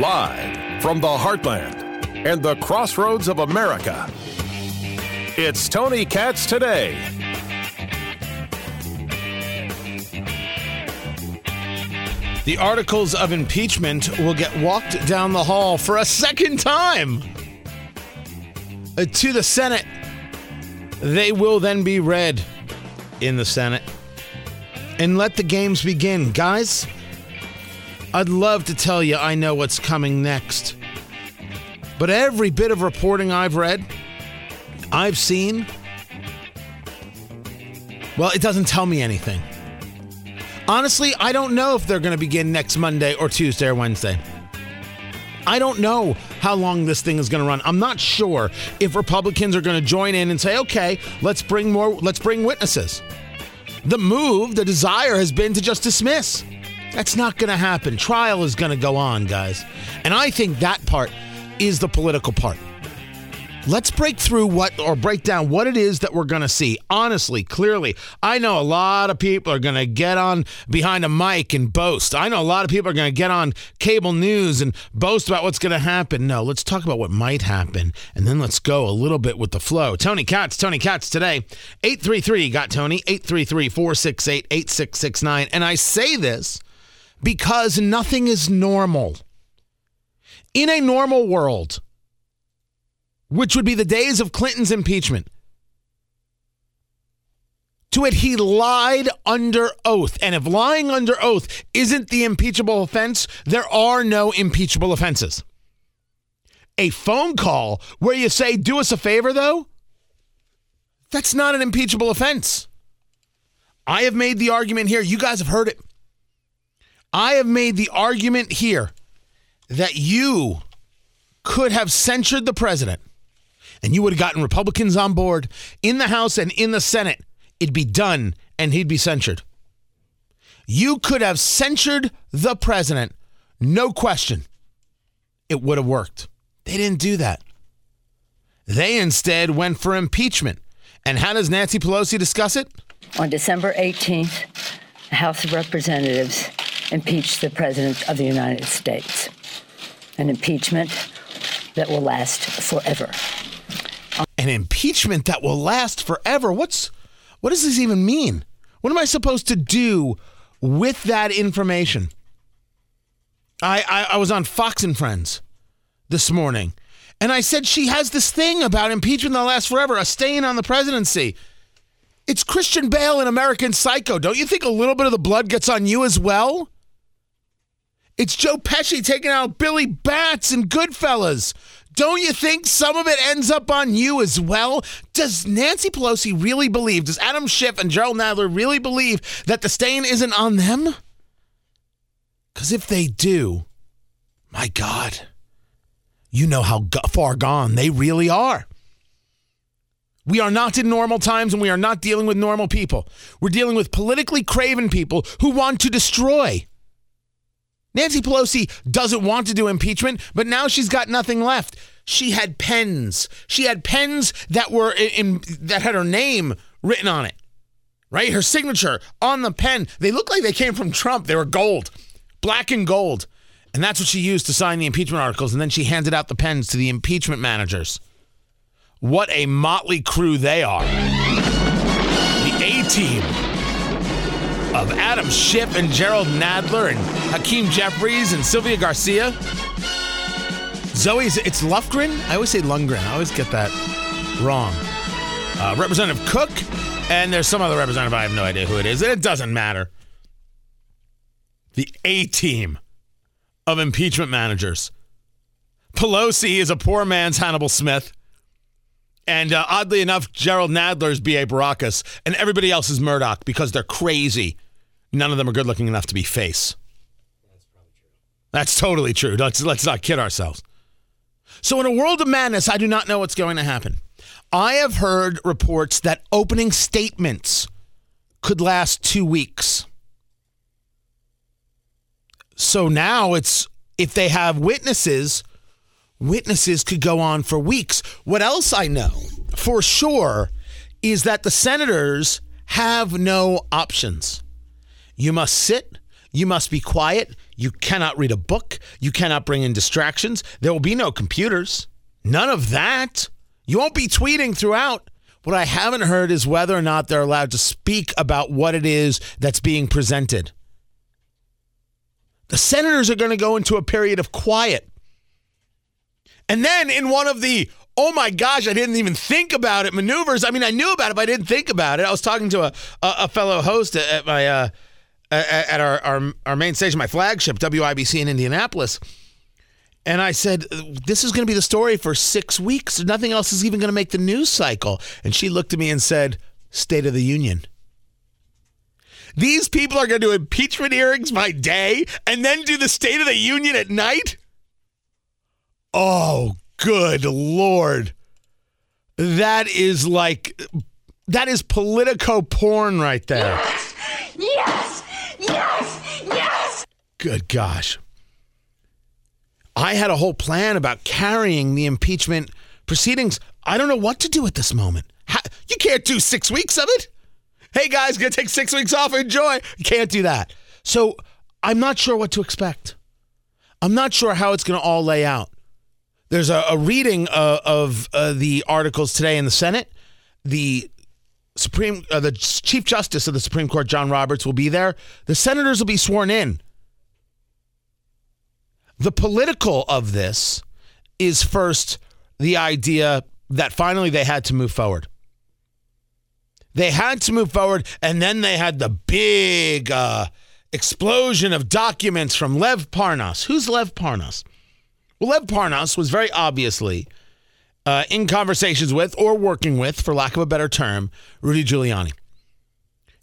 Live from the heartland and the crossroads of America, it's Tony Katz today. The articles of impeachment will get walked down the hall for a second time uh, to the Senate. They will then be read in the Senate and let the games begin. Guys, I'd love to tell you I know what's coming next. But every bit of reporting I've read, I've seen, well, it doesn't tell me anything. Honestly, I don't know if they're going to begin next Monday or Tuesday or Wednesday. I don't know how long this thing is going to run. I'm not sure if Republicans are going to join in and say, "Okay, let's bring more let's bring witnesses." The move, the desire has been to just dismiss. That's not going to happen. Trial is going to go on, guys. And I think that part is the political part. Let's break through what or break down what it is that we're going to see. Honestly, clearly, I know a lot of people are going to get on behind a mic and boast. I know a lot of people are going to get on cable news and boast about what's going to happen. No, let's talk about what might happen and then let's go a little bit with the flow. Tony Katz, Tony Katz today. 833 got Tony, 833 468 8669. And I say this because nothing is normal. In a normal world, which would be the days of Clinton's impeachment, to it, he lied under oath. And if lying under oath isn't the impeachable offense, there are no impeachable offenses. A phone call where you say, do us a favor, though, that's not an impeachable offense. I have made the argument here. You guys have heard it. I have made the argument here that you could have censured the president and you would have gotten Republicans on board in the House and in the Senate. It'd be done and he'd be censured. You could have censured the president, no question. It would have worked. They didn't do that. They instead went for impeachment. And how does Nancy Pelosi discuss it? On December 18th, the House of Representatives impeached the President of the United States. An impeachment that will last forever. An impeachment that will last forever. What's what does this even mean? What am I supposed to do with that information? I, I, I was on Fox and Friends this morning, and I said she has this thing about impeachment that'll last forever, a stain on the presidency. It's Christian Bale in American Psycho. Don't you think a little bit of the blood gets on you as well? It's Joe Pesci taking out Billy Batts in Goodfellas. Don't you think some of it ends up on you as well? Does Nancy Pelosi really believe, does Adam Schiff and Jerrold Nadler really believe that the stain isn't on them? Because if they do, my God, you know how far gone they really are. We are not in normal times and we are not dealing with normal people. We're dealing with politically craven people who want to destroy. Nancy Pelosi doesn't want to do impeachment, but now she's got nothing left. She had pens. She had pens that were in, in, that had her name written on it. Right? Her signature on the pen. They looked like they came from Trump. They were gold. Black and gold. And that's what she used to sign the impeachment articles and then she handed out the pens to the impeachment managers. What a motley crew they are. The A team of Adam Schiff and Jerrold Nadler and Hakeem Jeffries and Sylvia Garcia. Zoe's, it's Lofgren? I always say Lundgren. I always get that wrong. Uh, representative Cook, and there's some other representative. I have no idea who it is. It doesn't matter. The A team of impeachment managers. Pelosi is a poor man's Hannibal Smith. And uh, oddly enough, Jerrold Nadler's B.A. Baracus, and everybody else is Murdock because they're crazy. None of them are good looking enough to be face. That's probably true. That's totally true. Let's, let's not kid ourselves. So, in a world of madness, I do not know what's going to happen. I have heard reports that opening statements could last two weeks. So now it's if they have witnesses, witnesses could go on for weeks. What else I know for sure is that the senators have no options. You must sit. You must be quiet. You cannot read a book. You cannot bring in distractions. There will be no computers. None of that. You won't be tweeting throughout. What I haven't heard is whether or not they're allowed to speak about what it is that's being presented. The senators are going to go into a period of quiet. And then in one of the, oh my gosh, I didn't even think about it maneuvers. I mean, I knew about it, but I didn't think about it. I was talking to a, a, a fellow host at my, uh, at our, our, our main station, my flagship, WIBC in Indianapolis. And I said, This is going to be the story for six weeks. Nothing else is even going to make the news cycle. And she looked at me and said, State of the Union. These people are going to do impeachment hearings by day and then do the State of the Union at night? Oh, good Lord. That is like, that is politico porn right there. Good gosh. I had a whole plan about carrying the impeachment proceedings. I don't know what to do at this moment. How, you can't do six weeks of it. Hey guys, gonna take six weeks off. Enjoy. You can't do that. So I'm not sure what to expect. I'm not sure how it's gonna all lay out. There's a, a reading uh, of uh, the articles today in the Senate. The Supreme, uh, the Chief Justice of the Supreme Court, John Roberts, will be there. The senators will be sworn in. The political of this is first the idea that finally they had to move forward. They had to move forward, and then they had the big uh, explosion of documents from Lev Parnas. Who's Lev Parnas? Well, Lev Parnas was very obviously uh, in conversations with or working with, for lack of a better term, Rudy Giuliani.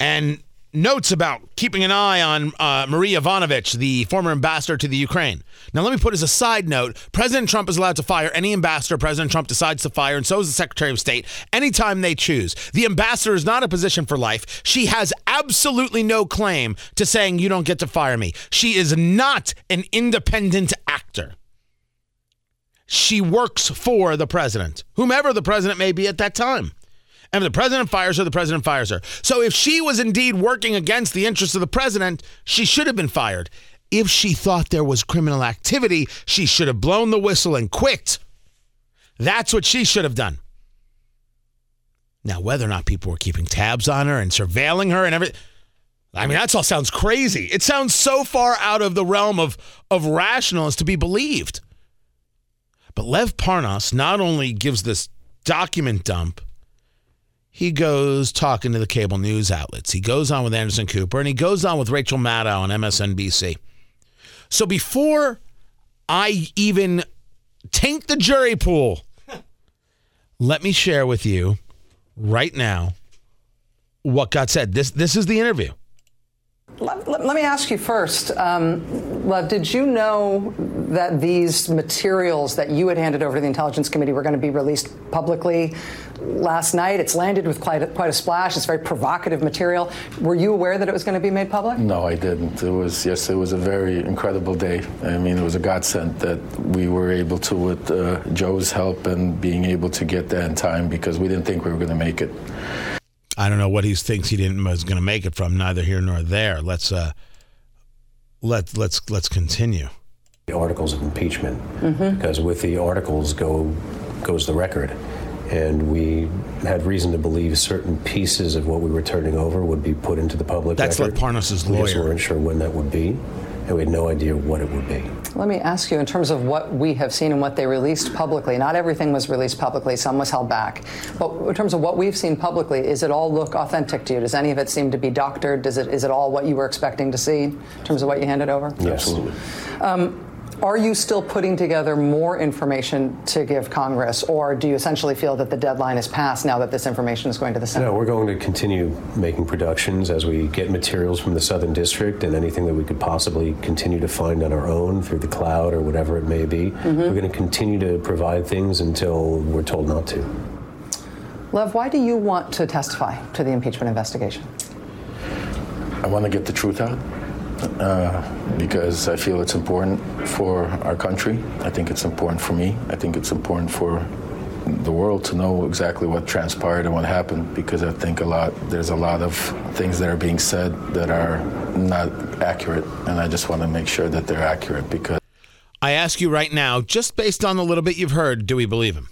And notes about keeping an eye on uh, Marie Yovanovitch, the former ambassador to the Ukraine. Now, let me put as a side note President Trump is allowed to fire any ambassador President Trump decides to fire, and so is the Secretary of State anytime they choose. The ambassador is not a position for life. She has absolutely no claim to saying, you don't get to fire me. She is not an independent actor. She works for the president, whomever the president may be at that time. And if the president fires her, the president fires her. So if she was indeed working against the interests of the president, she should have been fired. If she thought there was criminal activity, she should have blown the whistle and quit. That's what she should have done. Now, whether or not people were keeping tabs on her and surveilling her and everything, I mean, that all sounds crazy. It sounds so far out of the realm of, of rational as to be believed. But Lev Parnas not only gives this document dump, he goes talking to the cable news outlets. He goes on with Anderson Cooper and he goes on with Rachel Maddow on MSNBC. So before I even taint the jury pool, let me share with you right now what got said. This this is the interview. Let, let, me ask you first, um, Lev, did you know that these materials that you had handed over to the Intelligence Committee were going to be released publicly last night? It's landed with quite a, quite a splash. It's very provocative material. Were you aware that it was going to be made public? No, I didn't. It was, yes, it was a very incredible day. I mean, it was a godsend that we were able to, with uh, Joe's help and being able to get that in time because we didn't think we were going to make it. I don't know what he thinks he didn't was going to make it from. Neither here nor there. Let's uh, let let's let's continue. The articles of impeachment, mm-hmm. because with the articles go goes the record, and we had reason to believe certain pieces of what we were turning over would be put into the public. That's record. Lev Parnas's lawyer. We just weren't sure when that would be and we had no idea what it would be. Let me ask you, in terms of what we have seen and what they released publicly, not everything was released publicly, some was held back. But in terms of what we've seen publicly, is it all look authentic to you? Does any of it seem to be doctored? Does it, is it all what you were expecting to see in terms of what you handed over? Yes. Absolutely. Um, are you still putting together more information to give Congress, or do you essentially feel that the deadline is passed now that this information is going to the Senate? No, we're going to continue making productions as we get materials from the Southern District and anything that we could possibly continue to find on our own through the cloud or whatever it may be. Mm-hmm. We're going to continue to provide things until we're told not to. Lev, why do you want to testify to the impeachment investigation? I want to get the truth out uh, because I feel it's important for our country. I think it's important for me. I think it's important for the world to know exactly what transpired and what happened because I think a lot there's a lot of things that are being said that are not accurate and I just want to make sure that they're accurate because I ask you right now, just based on the little bit you've heard, do we believe him?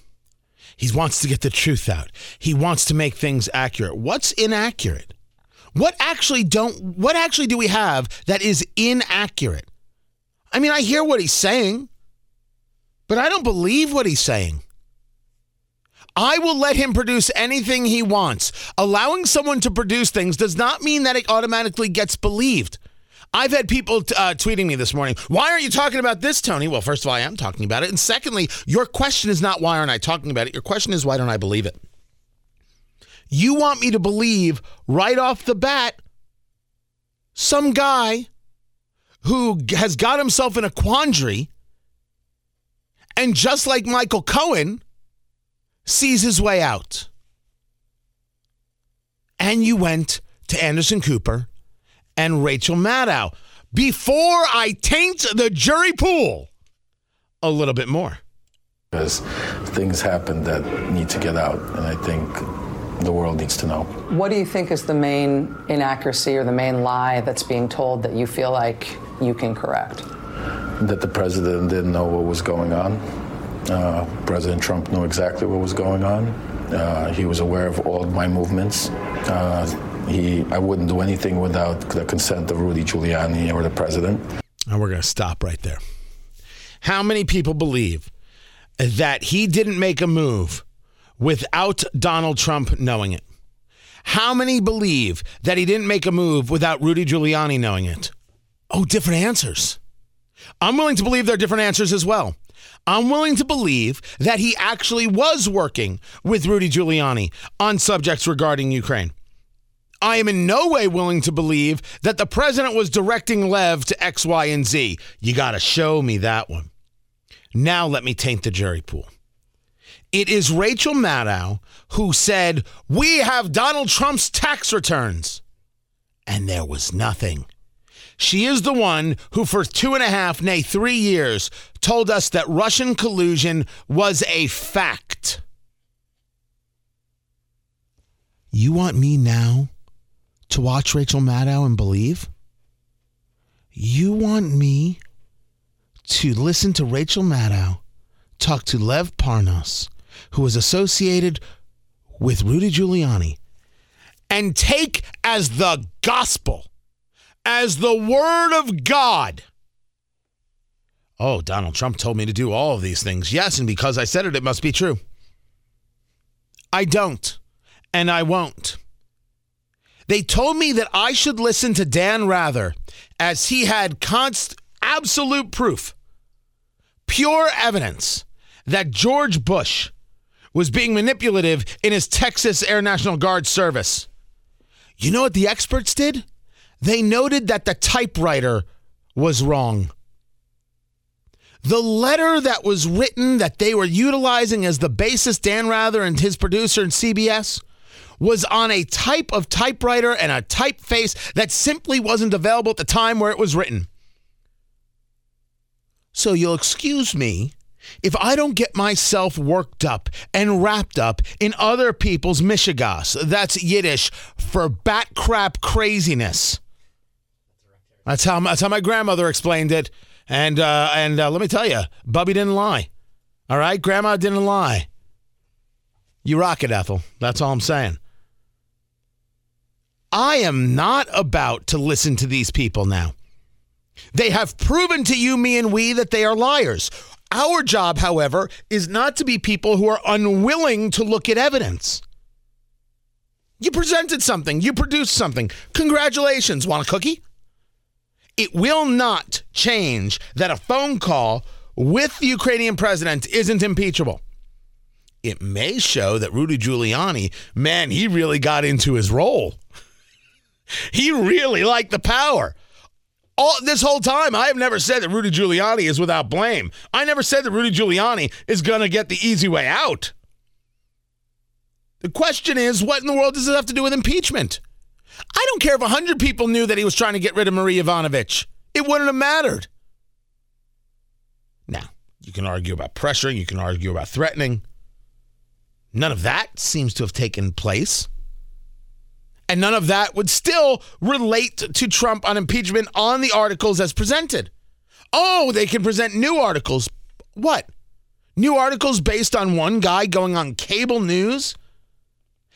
He wants to get the truth out. He wants to make things accurate. What's inaccurate? What actually don't what actually do we have that is inaccurate? I mean, I hear what he's saying, but I don't believe what he's saying. I will let him produce anything he wants. Allowing someone to produce things does not mean that it automatically gets believed. I've had people uh, tweeting me this morning, why aren't you talking about this, Tony? Well, first of all, I am talking about it. And secondly, your question is not why aren't I talking about it? Your question is why don't I believe it? You want me to believe right off the bat some guy who has got himself in a quandary and just like Michael Cohen sees his way out. And you went to Anderson Cooper and Rachel Maddow before I taint the jury pool a little bit more. Because things happen that need to get out, and I think the world needs to know. What do you think is the main inaccuracy or the main lie that's being told that you feel like you can correct? That the president didn't know what was going on. Uh, president Trump knew exactly what was going on. Uh, he was aware of all of my movements. Uh, he, I wouldn't do anything without the consent of Rudy Giuliani or the president. And we're going to stop right there. How many people believe that he didn't make a move without Donald Trump knowing it? How many believe that he didn't make a move without Rudy Giuliani knowing it? Oh, different answers. I'm willing to believe there are different answers as well. I'm willing to believe that he actually was working with Rudy Giuliani on subjects regarding Ukraine. I am in no way willing to believe that the president was directing Lev to X, Y, and Z. You got to show me that one. Now let me taint the jury pool. It is Rachel Maddow who said, We have Donald Trump's tax returns. And there was nothing. She is the one who, for two and a half, nay, three years, told us that Russian collusion was a fact. You want me now to watch Rachel Maddow and believe? You want me to listen to Rachel Maddow talk to Lev Parnas, who was associated with Rudy Giuliani, and take as the gospel, as the word of God. Oh, Donald Trump told me to do all of these things. Yes, and because I said it, it must be true. I don't, and I won't. They told me that I should listen to Dan Rather as he had const- absolute proof, pure evidence that George Bush was being manipulative in his Texas Air National Guard service. You know what the experts did? They noted that the typewriter was wrong. The letter that was written that they were utilizing as the basis, Dan Rather and his producer in CBS, was on a type of typewriter and a typeface that simply wasn't available at the time where it was written. So you'll excuse me if I don't get myself worked up and wrapped up in other people's mishigas. That's Yiddish for bat crap craziness. That's how, that's how my grandmother explained it. And, uh, and uh, let me tell you, Bubby didn't lie. All right? Grandma didn't lie. You rock it, Ethel. That's all I'm saying. I am not about to listen to these people now. They have proven to you, me and we, that they are liars. Our job, however, is not to be people who are unwilling to look at evidence. You presented something, you produced something. Congratulations. Want a cookie? It will not change that a phone call with the Ukrainian president isn't impeachable. It may show that Rudy Giuliani, man, he really got into his role. He really liked the power. All this whole time, I have never said that Rudy Giuliani is without blame. I never said that Rudy Giuliani is going to get the easy way out. The question is, what in the world does it have to do with impeachment? I don't care if 100 people knew that he was trying to get rid of Marie Yovanovitch. It wouldn't have mattered. Now, you can argue about pressuring, you can argue about threatening. None of that seems to have taken place. And none of that would still relate to Trump on impeachment on the articles as presented. Oh, they can present new articles. What? New articles based on one guy going on cable news?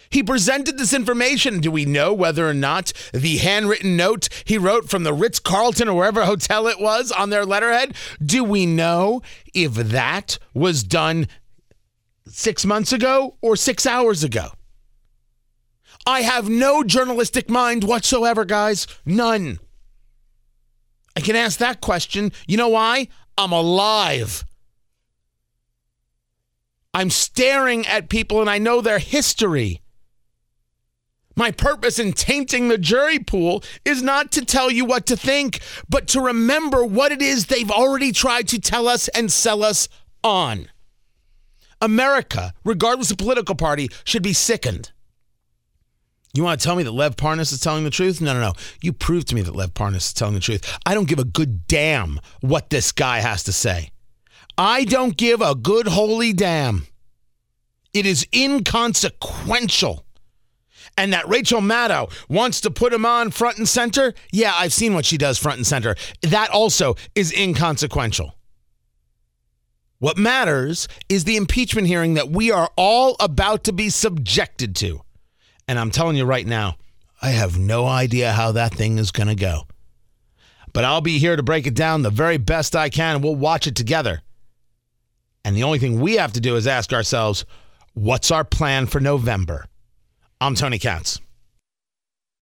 He presented this information. Do we know whether or not the handwritten note he wrote from the Ritz Carlton or wherever hotel it was on their letterhead? Do we know if that was done six months ago or six hours ago? I have no journalistic mind whatsoever, guys. None. I can ask that question. You know why? I'm alive. I'm staring at people and I know their history. My purpose in tainting the jury pool is not to tell you what to think, but to remember what it is they've already tried to tell us and sell us on. America, regardless of political party, should be sickened. You want to tell me that Lev Parnas is telling the truth? No, no, no. You prove to me that Lev Parnas is telling the truth. I don't give a good damn what this guy has to say. I don't give a good holy damn. It is inconsequential. And that Rachel Maddow wants to put him on front and center. Yeah, I've seen what she does front and center. That also is inconsequential. What matters is the impeachment hearing that we are all about to be subjected to. And I'm telling you right now, I have no idea how that thing is going to go. But I'll be here to break it down the very best I can, and we'll watch it together. And the only thing we have to do is ask ourselves, what's our plan for November? I'm Tony Katz.